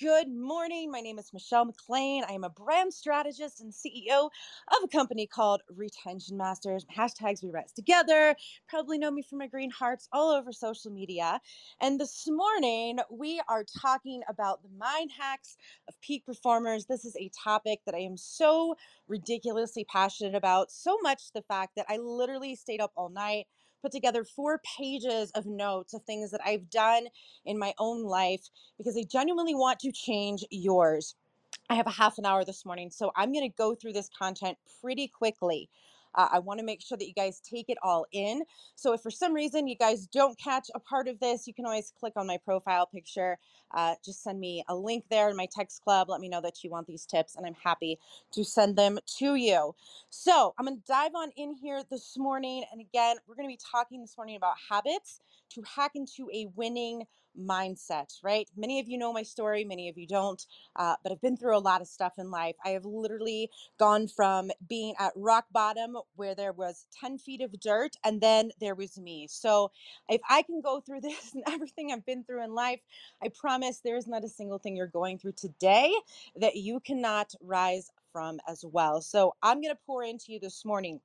Good morning. My name is Michelle McLean. I am a brand strategist and CEO of a company called Retention Masters. Hashtags we rise together. Probably know me from my green hearts all over social media. And this morning we are talking about the mind hacks of peak performers. This is a topic that I am so ridiculously passionate about. So much the fact that I literally stayed up all night put together four pages of notes of things that I've done in my own life because I genuinely want to change yours. I have a half an hour this morning, so I'm going to go through this content pretty quickly. Uh, I want to make sure that you guys take it all in. So, if for some reason you guys don't catch a part of this, you can always click on my profile picture. Uh, just send me a link there in my text club. Let me know that you want these tips, and I'm happy to send them to you. So, I'm going to dive on in here this morning. And again, we're going to be talking this morning about habits to hack into a winning mindset, right? Many of you know my story, many of you don't, uh, but I've been through a lot of stuff in life. I have literally gone from being at rock bottom where there was 10 feet of dirt and then there was me. So if I can go through this and everything I've been through in life, I promise there is not a single thing you're going through today that you cannot rise from as well. So I'm going to pour into you this morning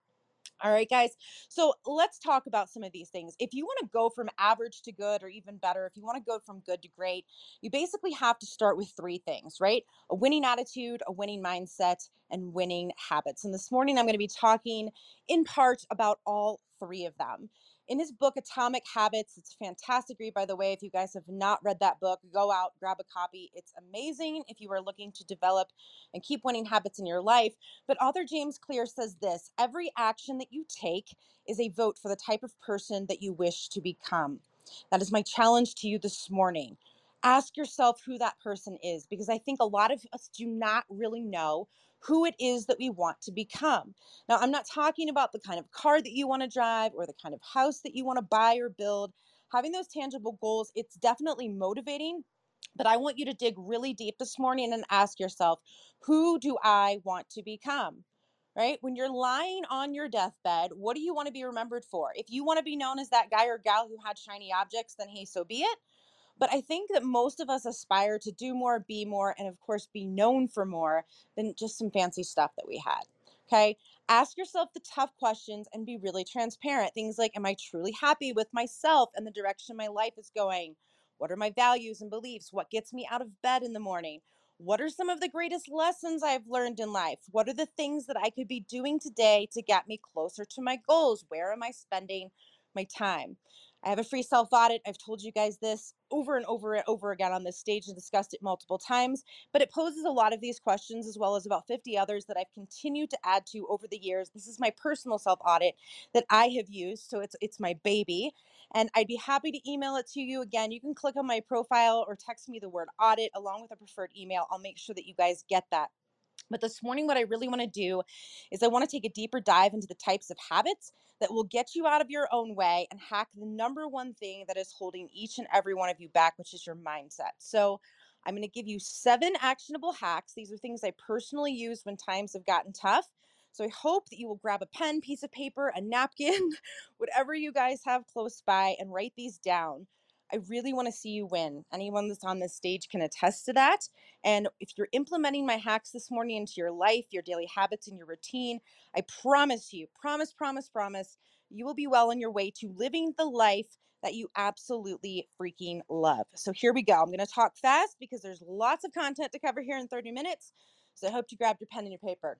all right, guys. So let's talk about some of these things. If you want to go from average to good, or even better, if you want to go from good to great, you basically have to start with three things, right? A winning attitude, a winning mindset, and winning habits. And this morning, I'm going to be talking in part about all three of them in his book atomic habits it's a fantastic read by the way if you guys have not read that book go out grab a copy it's amazing if you are looking to develop and keep winning habits in your life but author james clear says this every action that you take is a vote for the type of person that you wish to become. That is my challenge to you this morning. Ask yourself who that person is because i think a lot of us do not really know who it is that we want to become. Now, I'm not talking about the kind of car that you want to drive or the kind of house that you want to buy or build. Having those tangible goals, it's definitely motivating. But I want you to dig really deep this morning and ask yourself, who do I want to become? Right? When you're lying on your deathbed, what do you want to be remembered for? If you want to be known as that guy or gal who had shiny objects, then hey, so be it. But I think that most of us aspire to do more, be more, and of course, be known for more than just some fancy stuff that we had. Okay. Ask yourself the tough questions and be really transparent. Things like Am I truly happy with myself and the direction my life is going? What are my values and beliefs? What gets me out of bed in the morning? What are some of the greatest lessons I've learned in life? What are the things that I could be doing today to get me closer to my goals? Where am I spending my time? I have a free self audit. I've told you guys this over and over and over again on this stage and discussed it multiple times, but it poses a lot of these questions as well as about 50 others that I've continued to add to over the years. This is my personal self audit that I have used, so it's it's my baby, and I'd be happy to email it to you again. You can click on my profile or text me the word audit along with a preferred email. I'll make sure that you guys get that. But this morning, what I really want to do is I want to take a deeper dive into the types of habits that will get you out of your own way and hack the number one thing that is holding each and every one of you back, which is your mindset. So, I'm going to give you seven actionable hacks. These are things I personally use when times have gotten tough. So I hope that you will grab a pen, piece of paper, a napkin, whatever you guys have close by, and write these down I really want to see you win. Anyone that's on this stage can attest to that. And if you're implementing my hacks this morning into your life, your daily habits, and your routine, I promise you, promise, promise, promise, you will be well on your way to living the life that you absolutely freaking love. So here we go. I'm going to talk fast because there's lots of content to cover here in 30 minutes. So I hope you grabbed your pen and your paper.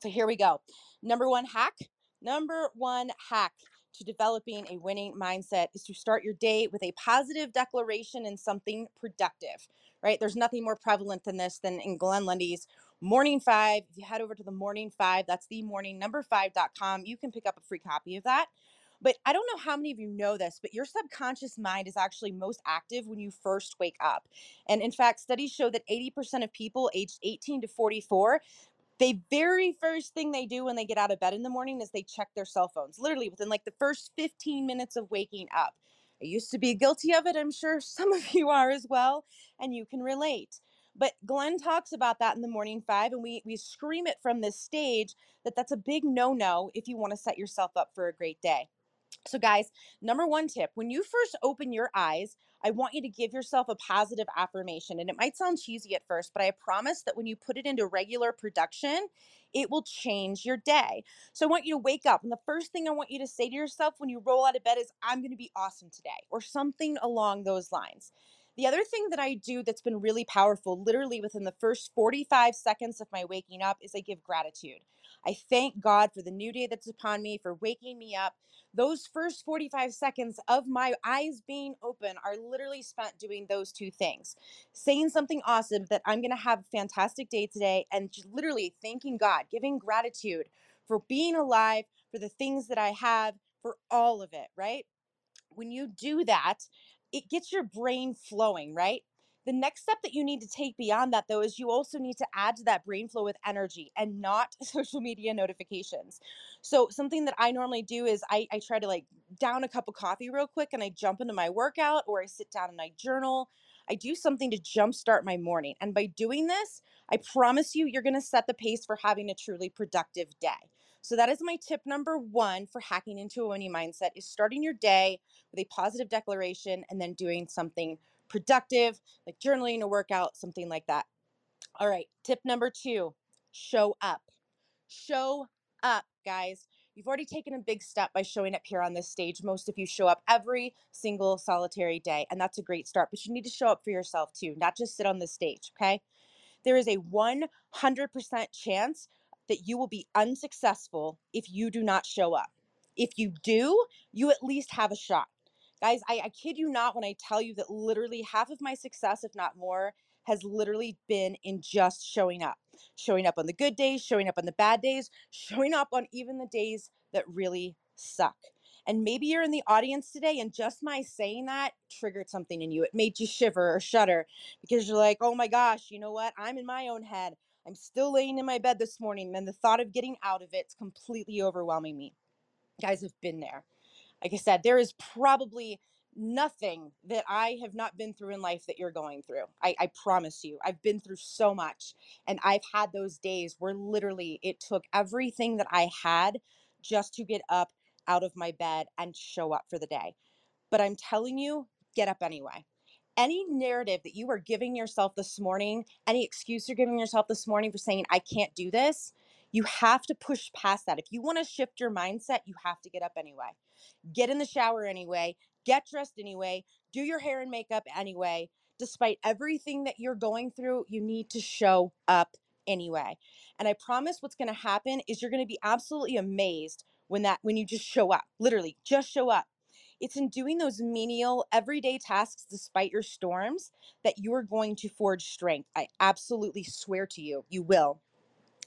So here we go. Number one hack. Number one hack to developing a winning mindset is to start your day with a positive declaration and something productive, right? There's nothing more prevalent than this than in Glenn Lundy's Morning Five. If you head over to the Morning Five, that's the morning number five.com, you can pick up a free copy of that. But I don't know how many of you know this, but your subconscious mind is actually most active when you first wake up. And in fact, studies show that 80% of people aged 18 to 44 they very first thing they do when they get out of bed in the morning is they check their cell phones literally within like the first 15 minutes of waking up. I used to be guilty of it i'm sure some of you are as well and you can relate but glenn talks about that in the morning five and we we scream it from this stage that that's a big no no if you want to set yourself up for a great day. So, guys, number one tip when you first open your eyes, I want you to give yourself a positive affirmation. And it might sound cheesy at first, but I promise that when you put it into regular production, it will change your day. So, I want you to wake up. And the first thing I want you to say to yourself when you roll out of bed is, I'm going to be awesome today, or something along those lines. The other thing that I do that's been really powerful, literally within the first 45 seconds of my waking up, is I give gratitude. I thank God for the new day that's upon me, for waking me up. Those first 45 seconds of my eyes being open are literally spent doing those two things saying something awesome that I'm going to have a fantastic day today, and literally thanking God, giving gratitude for being alive, for the things that I have, for all of it, right? When you do that, it gets your brain flowing, right? The next step that you need to take beyond that, though, is you also need to add to that brain flow with energy and not social media notifications. So, something that I normally do is I, I try to like down a cup of coffee real quick and I jump into my workout or I sit down and I journal. I do something to jumpstart my morning. And by doing this, I promise you, you're going to set the pace for having a truly productive day. So that is my tip number one for hacking into a winning mindset is starting your day with a positive declaration and then doing something productive, like journaling, a workout, something like that. All right, tip number two show up. Show up, guys. You've already taken a big step by showing up here on this stage. Most of you show up every single solitary day, and that's a great start. But you need to show up for yourself too, not just sit on the stage, okay? There is a 100% chance that you will be unsuccessful if you do not show up. If you do, you at least have a shot. Guys, I, I kid you not when I tell you that literally half of my success, if not more, has literally been in just showing up. Showing up on the good days, showing up on the bad days, showing up on even the days that really suck. And maybe you're in the audience today, and just my saying that triggered something in you. It made you shiver or shudder because you're like, oh my gosh, you know what? I'm in my own head. I'm still laying in my bed this morning, and the thought of getting out of it's completely overwhelming me. guys have been there. Like I said, there is probably nothing that I have not been through in life that you're going through. I, I, promise you, I've been through so much. And I've had those days where literally it took everything that I had just to get up out of my bed and show up for the day. But I'm telling you, get up anyway. Any narrative that you are giving yourself this morning, any excuse you're giving yourself this morning for saying, I can't do this, you have to push past that. If you want to shift your mindset, you have to get up anyway. Get in the shower anyway, get dressed anyway, do your hair and makeup anyway. Despite everything that you're going through, you need to show up anyway. And I promise what's going to happen is you're going to be absolutely amazed when that when you just show up literally just show up it's in doing those menial everyday tasks despite your storms that you are going to forge strength i absolutely swear to you you will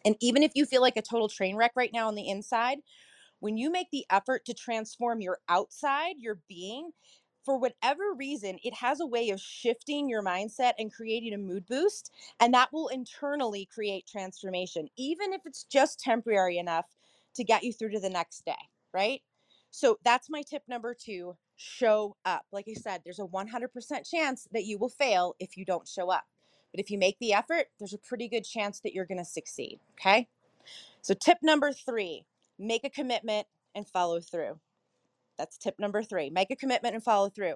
and even if you feel like a total train wreck right now on the inside when you make the effort to transform your outside your being for whatever reason, it has a way of shifting your mindset and creating a mood boost. And that will internally create transformation, even if it's just temporary enough to get you through to the next day, right? So that's my tip number two show up. Like I said, there's a 100% chance that you will fail if you don't show up. But if you make the effort, there's a pretty good chance that you're going to succeed. Okay. So, tip number three make a commitment and follow through. That's tip number three make a commitment and follow through.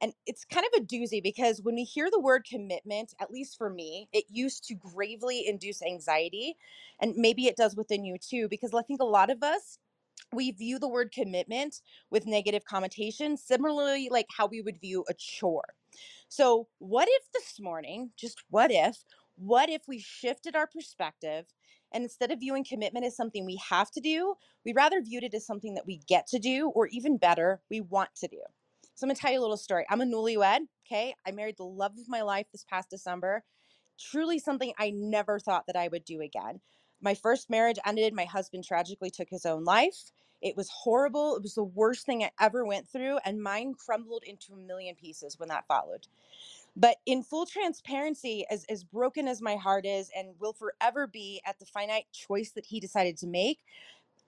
And it's kind of a doozy because when we hear the word commitment, at least for me, it used to gravely induce anxiety. And maybe it does within you too, because I think a lot of us, we view the word commitment with negative connotation, similarly, like how we would view a chore. So, what if this morning, just what if, what if we shifted our perspective and instead of viewing commitment as something we have to do, we rather viewed it as something that we get to do, or even better, we want to do? So I'm gonna tell you a little story. I'm a newlywed. Okay. I married the love of my life this past December. Truly something I never thought that I would do again. My first marriage ended. My husband tragically took his own life. It was horrible. It was the worst thing I ever went through, and mine crumbled into a million pieces when that followed. But in full transparency, as, as broken as my heart is and will forever be at the finite choice that he decided to make,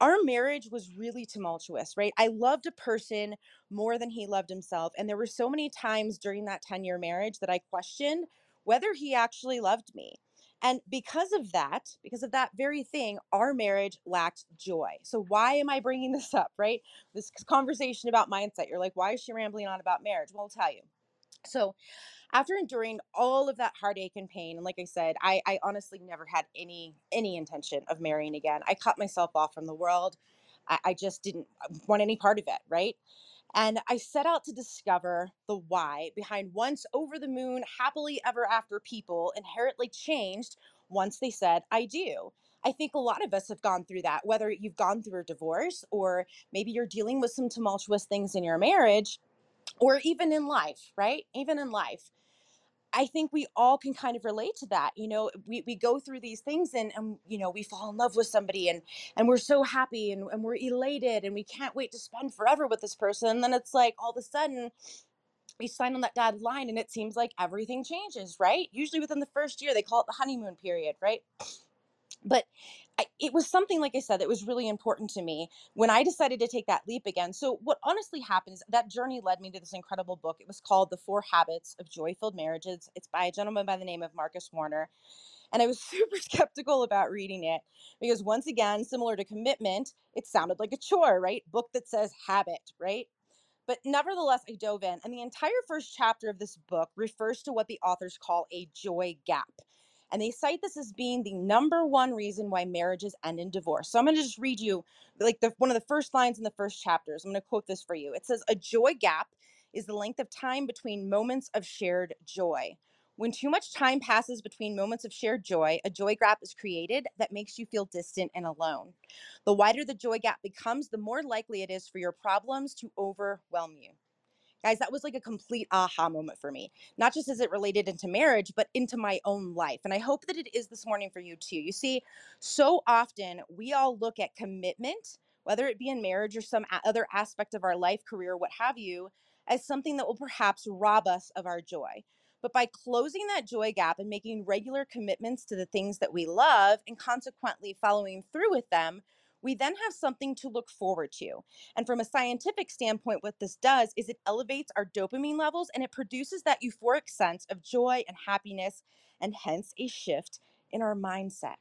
our marriage was really tumultuous, right? I loved a person more than he loved himself. And there were so many times during that 10 year marriage that I questioned whether he actually loved me. And because of that, because of that very thing, our marriage lacked joy. So, why am I bringing this up, right? This conversation about mindset. You're like, why is she rambling on about marriage? Well, I'll tell you. So, after enduring all of that heartache and pain and like i said I, I honestly never had any any intention of marrying again i cut myself off from the world I, I just didn't uh, want any part of it right and I set out to discover the why behind once over the moon, happily ever after people inherently changed once they said, I do. I think a lot of us have gone through that, whether you've gone through a divorce or maybe you're dealing with some tumultuous things in your marriage or even in life, right? Even in life. I think we all can kind of relate to that. You know, we, we go through these things and, and, you know, we fall in love with somebody and, and we're so happy and, and we're elated and we can't wait to spend forever with this person. And then it's like all of a sudden we sign on that dotted line and it seems like everything changes, right? Usually within the first year, they call it the honeymoon period, right? But It was something, like I said, that was really important to me when I decided to take that leap again. So, what honestly happened is that journey led me to this incredible book. It was called The Four Habits of Joy Filled Marriages. It's by a gentleman by the name of Marcus Warner. And I was super skeptical about reading it because, once again, similar to commitment, it sounded like a chore, right? Book that says habit, right? But nevertheless, I dove in, and the entire first chapter of this book refers to what the authors call a joy gap. And they cite this as being the number one reason why marriages end in divorce. So I'm going to just read you like the, one of the first lines in the first chapters. I'm going to quote this for you. It says, A joy gap is the length of time between moments of shared joy. When too much time passes between moments of shared joy, a joy gap is created that makes you feel distant and alone. The wider the joy gap becomes, the more likely it is for your problems to overwhelm you. Guys, that was like a complete aha moment for me, not just as it related into marriage, but into my own life. And I hope that it is this morning for you too. You see, so often we all look at commitment, whether it be in marriage or some other aspect of our life, career, what have you, as something that will perhaps rob us of our joy. But by closing that joy gap and making regular commitments to the things that we love and consequently following through with them, we then have something to look forward to. And from a scientific standpoint, what this does is it elevates our dopamine levels and it produces that euphoric sense of joy and happiness, and hence a shift in our mindset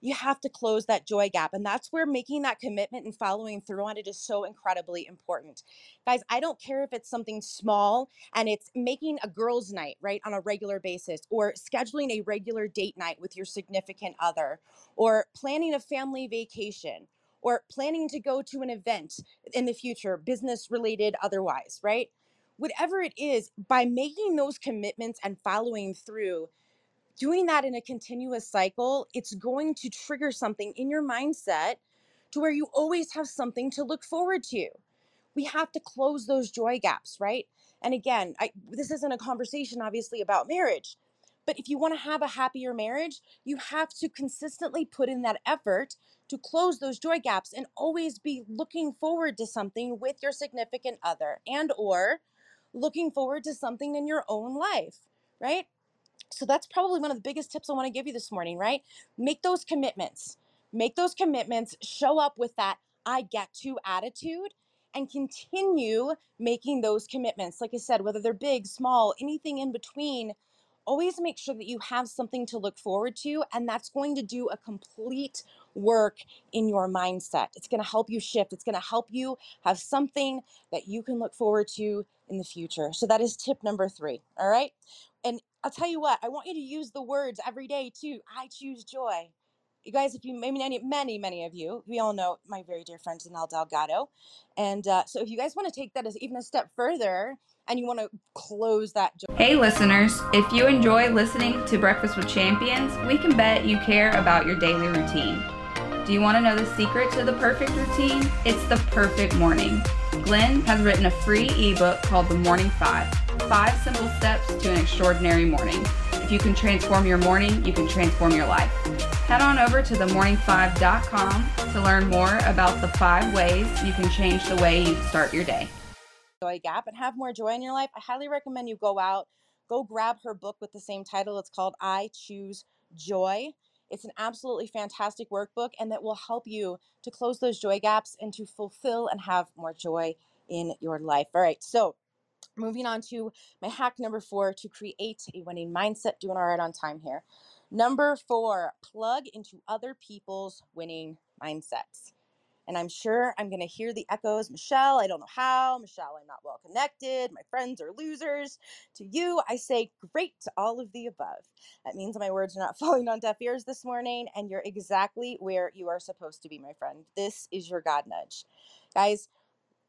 you have to close that joy gap. And that's where making that commitment and following through on it is so incredibly important. Guys, I don't care if it's something small and it's making a girls' night, right, on a regular basis, or scheduling a regular date night with your significant other, or planning a family vacation, or planning to go to an event in the future, business related, otherwise, right? Whatever it is, by making those commitments and following through, doing that in a continuous cycle, it's going to trigger something in your mindset to where you always have something to look forward to. We have to close those joy gaps, right? And again, I, this isn't a conversation obviously about marriage, but if you want to have a happier marriage, you have to consistently put in that effort to close those joy gaps and always be looking forward to something with your significant other and or looking forward to something in your own life, right? So that's probably one of the biggest tips I want to give you this morning, right? Make those commitments. Make those commitments, show up with that I get to attitude and continue making those commitments. Like I said, whether they're big, small, anything in between, always make sure that you have something to look forward to. And that's going to do a complete work in your mindset. It's going to help you shift, it's going to help you have something that you can look forward to in the future. So that is tip number three. All right. And I'll tell you what, I want you to use the words every day too. I choose joy. You guys, if you maybe many, many, many of you, we all know my very dear friend Danelle Delgado, and uh, so if you guys want to take that as even a step further, and you want to close that. Joy- hey, listeners! If you enjoy listening to Breakfast with Champions, we can bet you care about your daily routine. Do you want to know the secret to the perfect routine? It's the perfect morning. Glenn has written a free ebook called The Morning Five Five Simple Steps to an Extraordinary Morning. If you can transform your morning, you can transform your life. Head on over to themorning5.com to learn more about the five ways you can change the way you start your day. Joy Gap and have more joy in your life. I highly recommend you go out, go grab her book with the same title. It's called I Choose Joy. It's an absolutely fantastic workbook and that will help you to close those joy gaps and to fulfill and have more joy in your life. All right, so moving on to my hack number four to create a winning mindset. Doing all right on time here. Number four, plug into other people's winning mindsets. And I'm sure I'm going to hear the echoes. Michelle, I don't know how. Michelle, I'm not well connected. My friends are losers. To you, I say great to all of the above. That means my words are not falling on deaf ears this morning, and you're exactly where you are supposed to be, my friend. This is your God nudge. Guys,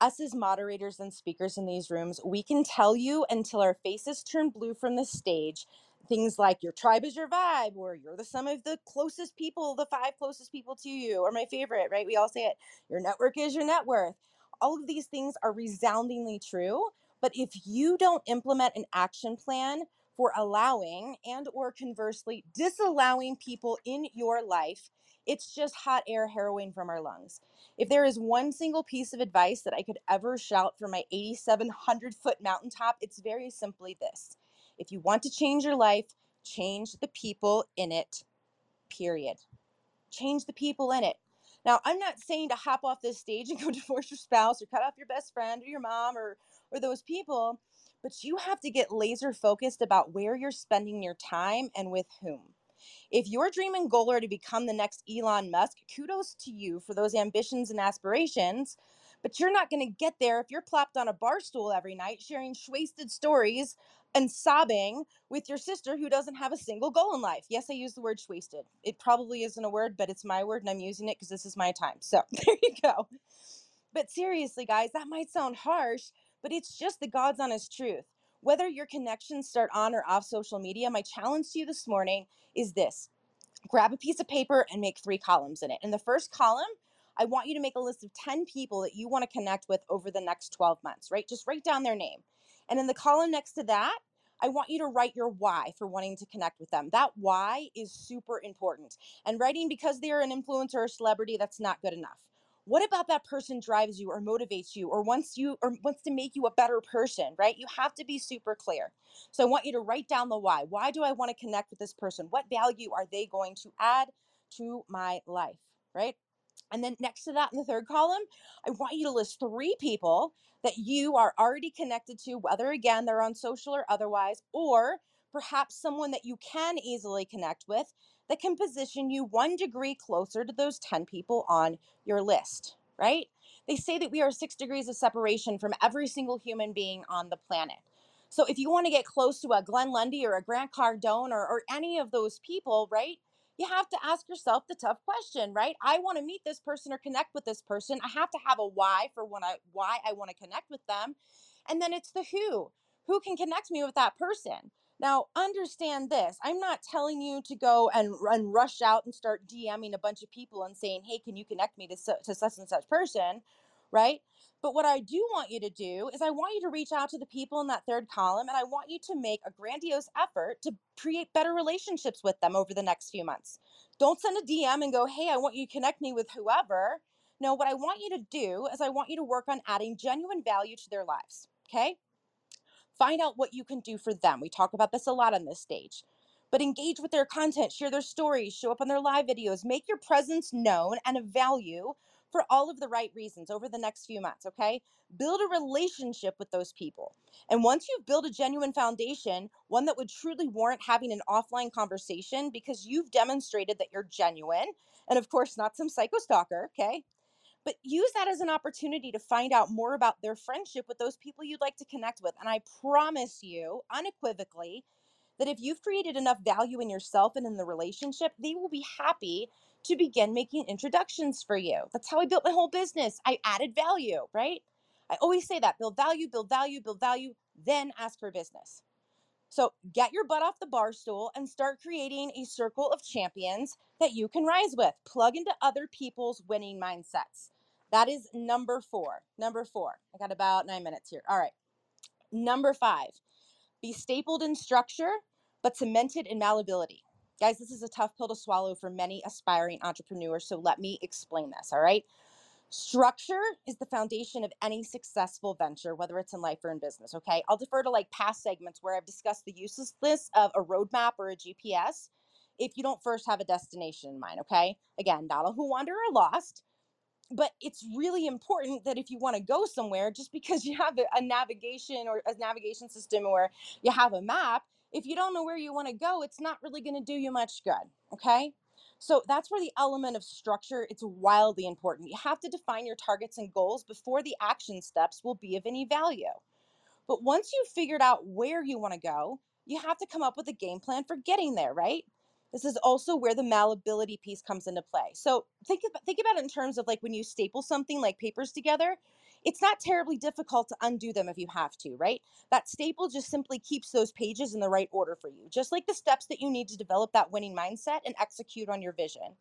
us as moderators and speakers in these rooms, we can tell you until our faces turn blue from the stage things like your tribe is your vibe or you're the sum of the closest people the five closest people to you or my favorite right we all say it your network is your net worth. All of these things are resoundingly true but if you don't implement an action plan for allowing and or conversely disallowing people in your life it's just hot air heroin from our lungs. If there is one single piece of advice that i could ever shout from my 8700 foot mountaintop it's very simply this. If you want to change your life change the people in it period. Change the people in it. Now i'm not saying to hop off this stage and go divorce your spouse or cut off your best friend or your mom or or those people but you have to get laser focused about where you're spending your time and with whom. If your dream and goal are to become the next Elon Musk, kudos to you for those ambitions and aspirations. But you're not going to get there if you're plopped on a bar stool every night sharing wasted stories and sobbing with your sister who doesn't have a single goal in life. Yes, I use the word wasted. It probably isn't a word, but it's my word and I'm using it because this is my time. So there you go. But seriously, guys, that might sound harsh, but it's just the God's honest truth. Whether your connections start on or off social media, my challenge to you this morning is this grab a piece of paper and make three columns in it. In the first column, I want you to make a list of 10 people that you want to connect with over the next 12 months, right? Just write down their name. And in the column next to that, I want you to write your why for wanting to connect with them. That why is super important. And writing because they're an influencer or celebrity, that's not good enough what about that person drives you or motivates you or wants you or wants to make you a better person right? You have to be super clear. So i want you to write down the why. Why do i want to connect with this person? What value are they going to add to my life right? And then next to that in the third column i want you to list three people that you are already connected to whether again they're on social or otherwise or perhaps someone that you can easily connect with that can position you one degree closer to those 10 people on your list, right? They say that we are six degrees of separation from every single human being on the planet. So if you want to get close to a Glenn Lundy or a Grant Cardone or, or any of those people, right? You have to ask yourself the tough question, right? I want to meet this person or connect with this person. I have to have a why for when I why I want to connect with them. And then it's the who. Who can connect me with that person? Now, understand this. I'm not telling you to go and, and rush out and start DMing a bunch of people and saying, hey, can you connect me to, to such and such person? Right? But what I do want you to do is I want you to reach out to the people in that third column and I want you to make a grandiose effort to create better relationships with them over the next few months. Don't send a DM and go, hey, I want you to connect me with whoever. No, what I want you to do is I want you to work on adding genuine value to their lives. Okay? Find out what you can do for them. We talk about this a lot on this stage. But engage with their content, share their stories, show up on their live videos, make your presence known and of value for all of the right reasons over the next few months, okay? Build a relationship with those people. And once you've built a genuine foundation, one that would truly warrant having an offline conversation because you've demonstrated that you're genuine, and of course, not some psycho stalker, okay? But use that as an opportunity to find out more about their friendship with those people you'd like to connect with. And I promise you, unequivocally, that if you've created enough value in yourself and in the relationship, they will be happy to begin making introductions for you. That's how I built my whole business. I added value, right? I always say that build value, build value, build value, then ask for business. So get your butt off the bar stool and start creating a circle of champions that you can rise with. Plug into other people's winning mindsets. That is number four. Number four. I got about nine minutes here. All right. Number five, be stapled in structure, but cemented in malleability. Guys, this is a tough pill to swallow for many aspiring entrepreneurs. So let me explain this. All right. Structure is the foundation of any successful venture, whether it's in life or in business. Okay. I'll defer to like past segments where I've discussed the uselessness of a roadmap or a GPS if you don't first have a destination in mind. Okay. Again, not all who wander are lost, but it's really important that if you want to go somewhere, just because you have a navigation or a navigation system or you have a map, if you don't know where you want to go, it's not really going to do you much good. Okay. So that's where the element of structure it's wildly important. You have to define your targets and goals before the action steps will be of any value. But once you've figured out where you want to go, you have to come up with a game plan for getting there, right? This is also where the malleability piece comes into play. So think about, think about it in terms of like when you staple something like papers together, it's not terribly difficult to undo them if you have to, right? That staple just simply keeps those pages in the right order for you, just like the steps that you need to develop that winning mindset and execute on your vision.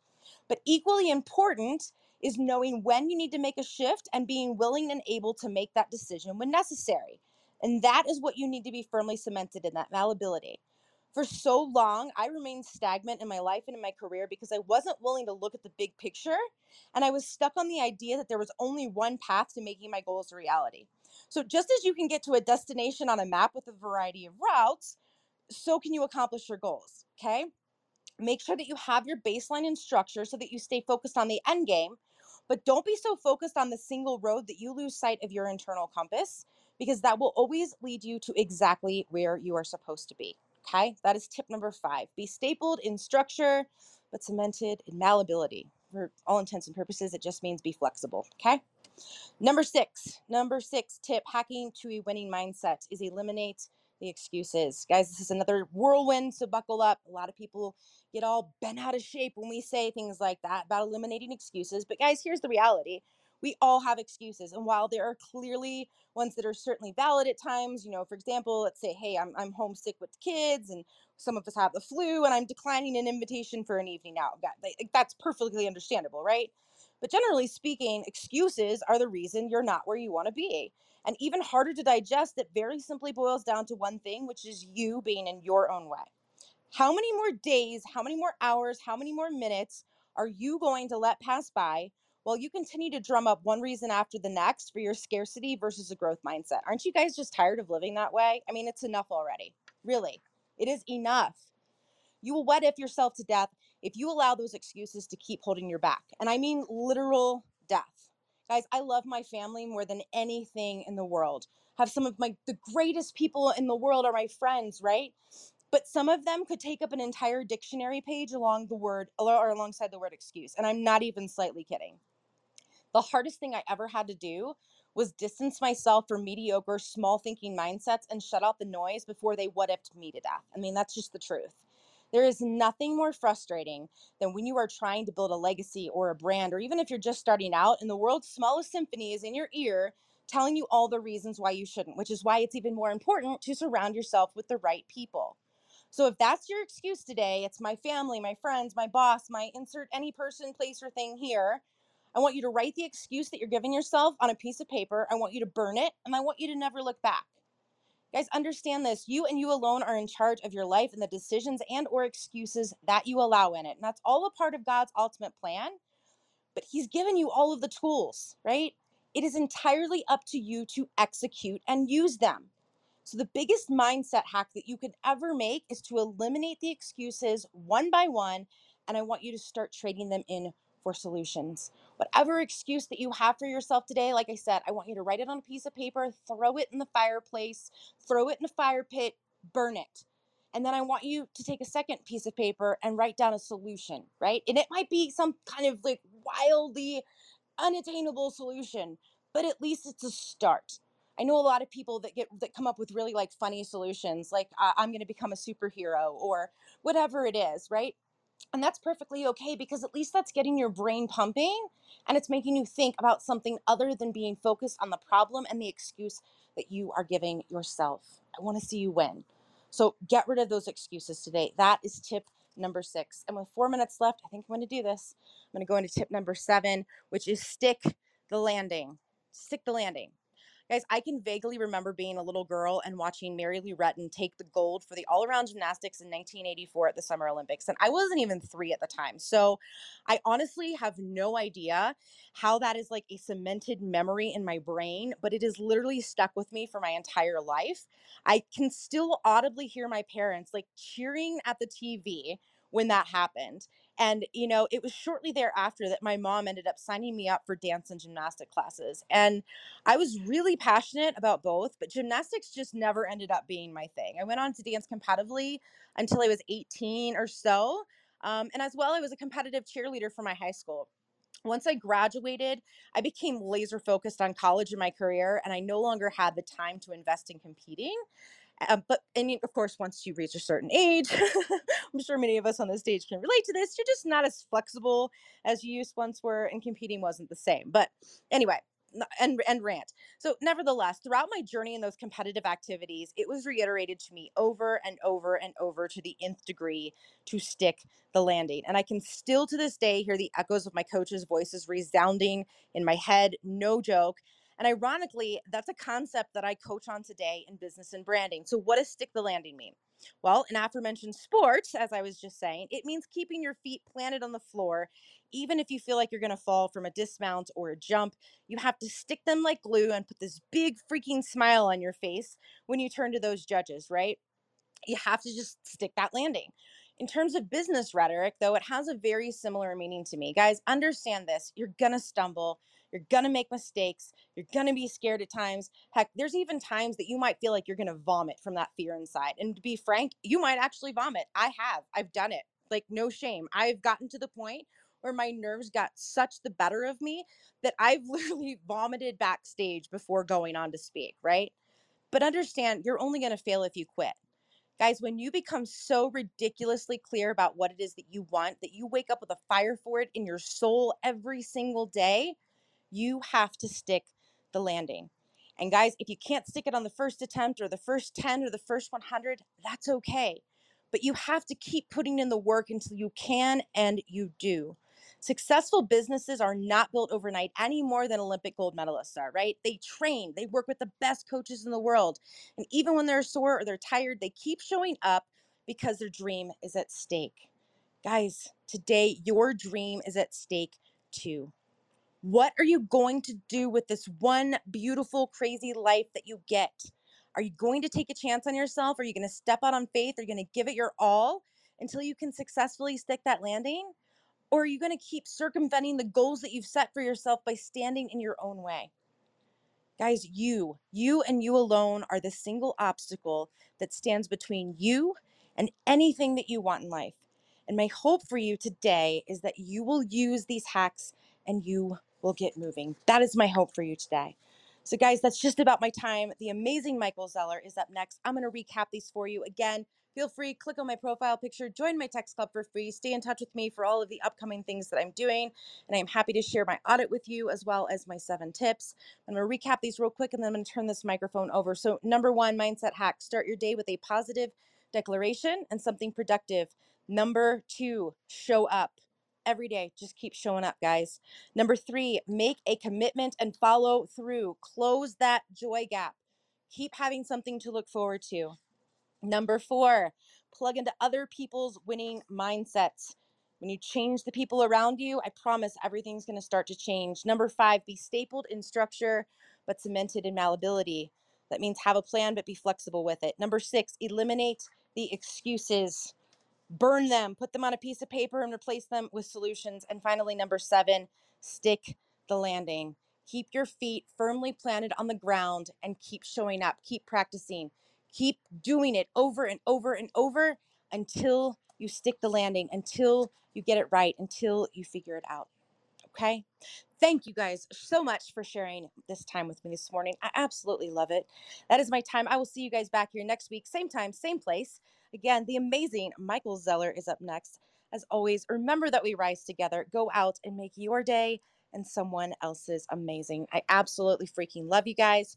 But equally important is knowing when you need to make a shift and being willing and able to make that decision when necessary. And that is what you need to be firmly cemented in that malleability. For so long, I remained stagnant in my life and in my career because I wasn't willing to look at the big picture. And I was stuck on the idea that there was only one path to making my goals a reality. So, just as you can get to a destination on a map with a variety of routes, so can you accomplish your goals. Okay. Make sure that you have your baseline and structure so that you stay focused on the end game, but don't be so focused on the single road that you lose sight of your internal compass because that will always lead you to exactly where you are supposed to be. Okay, that is tip number five. Be stapled in structure, but cemented in malleability. For all intents and purposes, it just means be flexible. Okay. Number six, number six tip hacking to a winning mindset is eliminate the excuses. Guys, this is another whirlwind, so buckle up. A lot of people get all bent out of shape when we say things like that about eliminating excuses. But guys, here's the reality we all have excuses. And while there are clearly ones that are certainly valid at times, you know, for example, let's say, hey, I'm, I'm homesick with the kids and some of us have the flu and I'm declining an invitation for an evening out. That's perfectly understandable, right? But generally speaking, excuses are the reason you're not where you want to be. And even harder to digest, it very simply boils down to one thing, which is you being in your own way. How many more days, how many more hours, how many more minutes are you going to let pass by while you continue to drum up one reason after the next for your scarcity versus a growth mindset? Aren't you guys just tired of living that way? I mean, it's enough already. Really, it is enough. You will what if yourself to death if you allow those excuses to keep holding your back. And I mean literal death. Guys, I love my family more than anything in the world. Have some of my the greatest people in the world are my friends, right? but some of them could take up an entire dictionary page along the word or alongside the word excuse and i'm not even slightly kidding the hardest thing i ever had to do was distance myself from mediocre small thinking mindsets and shut out the noise before they what ifed me to death i mean that's just the truth there is nothing more frustrating than when you are trying to build a legacy or a brand or even if you're just starting out and the world's smallest symphony is in your ear telling you all the reasons why you shouldn't which is why it's even more important to surround yourself with the right people so if that's your excuse today, it's my family, my friends, my boss, my insert any person, place, or thing here. I want you to write the excuse that you're giving yourself on a piece of paper. I want you to burn it, and I want you to never look back. Guys, understand this. You and you alone are in charge of your life and the decisions and or excuses that you allow in it. And that's all a part of God's ultimate plan. But he's given you all of the tools, right? It is entirely up to you to execute and use them. So, the biggest mindset hack that you could ever make is to eliminate the excuses one by one. And I want you to start trading them in for solutions. Whatever excuse that you have for yourself today, like I said, I want you to write it on a piece of paper, throw it in the fireplace, throw it in a fire pit, burn it. And then I want you to take a second piece of paper and write down a solution, right? And it might be some kind of like wildly unattainable solution, but at least it's a start. I know a lot of people that get that come up with really like funny solutions, like uh, I'm going to become a superhero or whatever it is, right? And that's perfectly okay because at least that's getting your brain pumping and it's making you think about something other than being focused on the problem and the excuse that you are giving yourself. I want to see you win. So get rid of those excuses today. That is tip number six. And with four minutes left, I think I'm going to do this. I'm going to go into tip number seven, which is stick the landing. Stick the landing. Guys, I can vaguely remember being a little girl and watching Mary Lou Retton take the gold for the all around gymnastics in 1984 at the Summer Olympics. And I wasn't even three at the time. So I honestly have no idea how that is like a cemented memory in my brain, but it is literally stuck with me for my entire life. I can still audibly hear my parents like cheering at the TV when that happened. And, you know, it was shortly thereafter that my mom ended up signing me up for dance and gymnastic classes. And I was really passionate about both, but gymnastics just never ended up being my thing. I went on to dance competitively until I was 18 or so. Um, and as well, I was a competitive cheerleader for my high school. Once I graduated, I became laser focused on college and my career, and I no longer had the time to invest in competing. Uh, but and of course, once you reach a certain age, I'm sure many of us on the stage can relate to this. You're just not as flexible as you used once were, and competing wasn't the same. But anyway, and and rant. So, nevertheless, throughout my journey in those competitive activities, it was reiterated to me over and over and over to the nth degree to stick the landing. And I can still to this day hear the echoes of my coach's voices resounding in my head. No joke. And ironically, that's a concept that I coach on today in business and branding. So, what does stick the landing mean? Well, in aforementioned sports, as I was just saying, it means keeping your feet planted on the floor. Even if you feel like you're going to fall from a dismount or a jump, you have to stick them like glue and put this big freaking smile on your face when you turn to those judges, right? You have to just stick that landing. In terms of business rhetoric, though, it has a very similar meaning to me. Guys, understand this. You're going to stumble. You're going to make mistakes. You're going to be scared at times. Heck, there's even times that you might feel like you're going to vomit from that fear inside. And to be frank, you might actually vomit. I have. I've done it. Like, no shame. I've gotten to the point where my nerves got such the better of me that I've literally vomited backstage before going on to speak, right? But understand, you're only going to fail if you quit. Guys, when you become so ridiculously clear about what it is that you want, that you wake up with a fire for it in your soul every single day, you have to stick the landing. And guys, if you can't stick it on the first attempt or the first 10 or the first 100, that's okay. But you have to keep putting in the work until you can and you do. Successful businesses are not built overnight any more than Olympic gold medalists are, right? They train, they work with the best coaches in the world. And even when they're sore or they're tired, they keep showing up because their dream is at stake. Guys, today your dream is at stake too. What are you going to do with this one beautiful, crazy life that you get? Are you going to take a chance on yourself? Are you going to step out on faith? Are you going to give it your all until you can successfully stick that landing? Or are you going to keep circumventing the goals that you've set for yourself by standing in your own way? Guys, you, you and you alone are the single obstacle that stands between you and anything that you want in life. And my hope for you today is that you will use these hacks and you will get moving. That is my hope for you today. So, guys, that's just about my time. The amazing Michael Zeller is up next. I'm going to recap these for you again. Feel free, click on my profile picture, join my text club for free, stay in touch with me for all of the upcoming things that I'm doing. And I am happy to share my audit with you as well as my seven tips. I'm going to recap these real quick and then I'm going to turn this microphone over. So, number one, mindset hack start your day with a positive declaration and something productive. Number two, show up every day. Just keep showing up, guys. Number three, make a commitment and follow through. Close that joy gap. Keep having something to look forward to. Number four, plug into other people's winning mindsets. When you change the people around you, I promise everything's going to start to change. Number five, be stapled in structure but cemented in malleability. That means have a plan but be flexible with it. Number six, eliminate the excuses burn them, put them on a piece of paper and replace them with solutions. And finally, number seven, stick the landing. Keep your feet firmly planted on the ground and keep showing up, keep practicing, keep doing it over and over and over until you stick the landing, until you get it right, until you figure it out. Okay. Thank you guys so much for sharing this time with me this morning. I absolutely love it. That is my time. I will see you guys back here next week, same time, same place. Again, the amazing Michael Zeller is up next. As always, remember that we rise together. Go out and make your day and someone else's amazing. I absolutely freaking love you guys.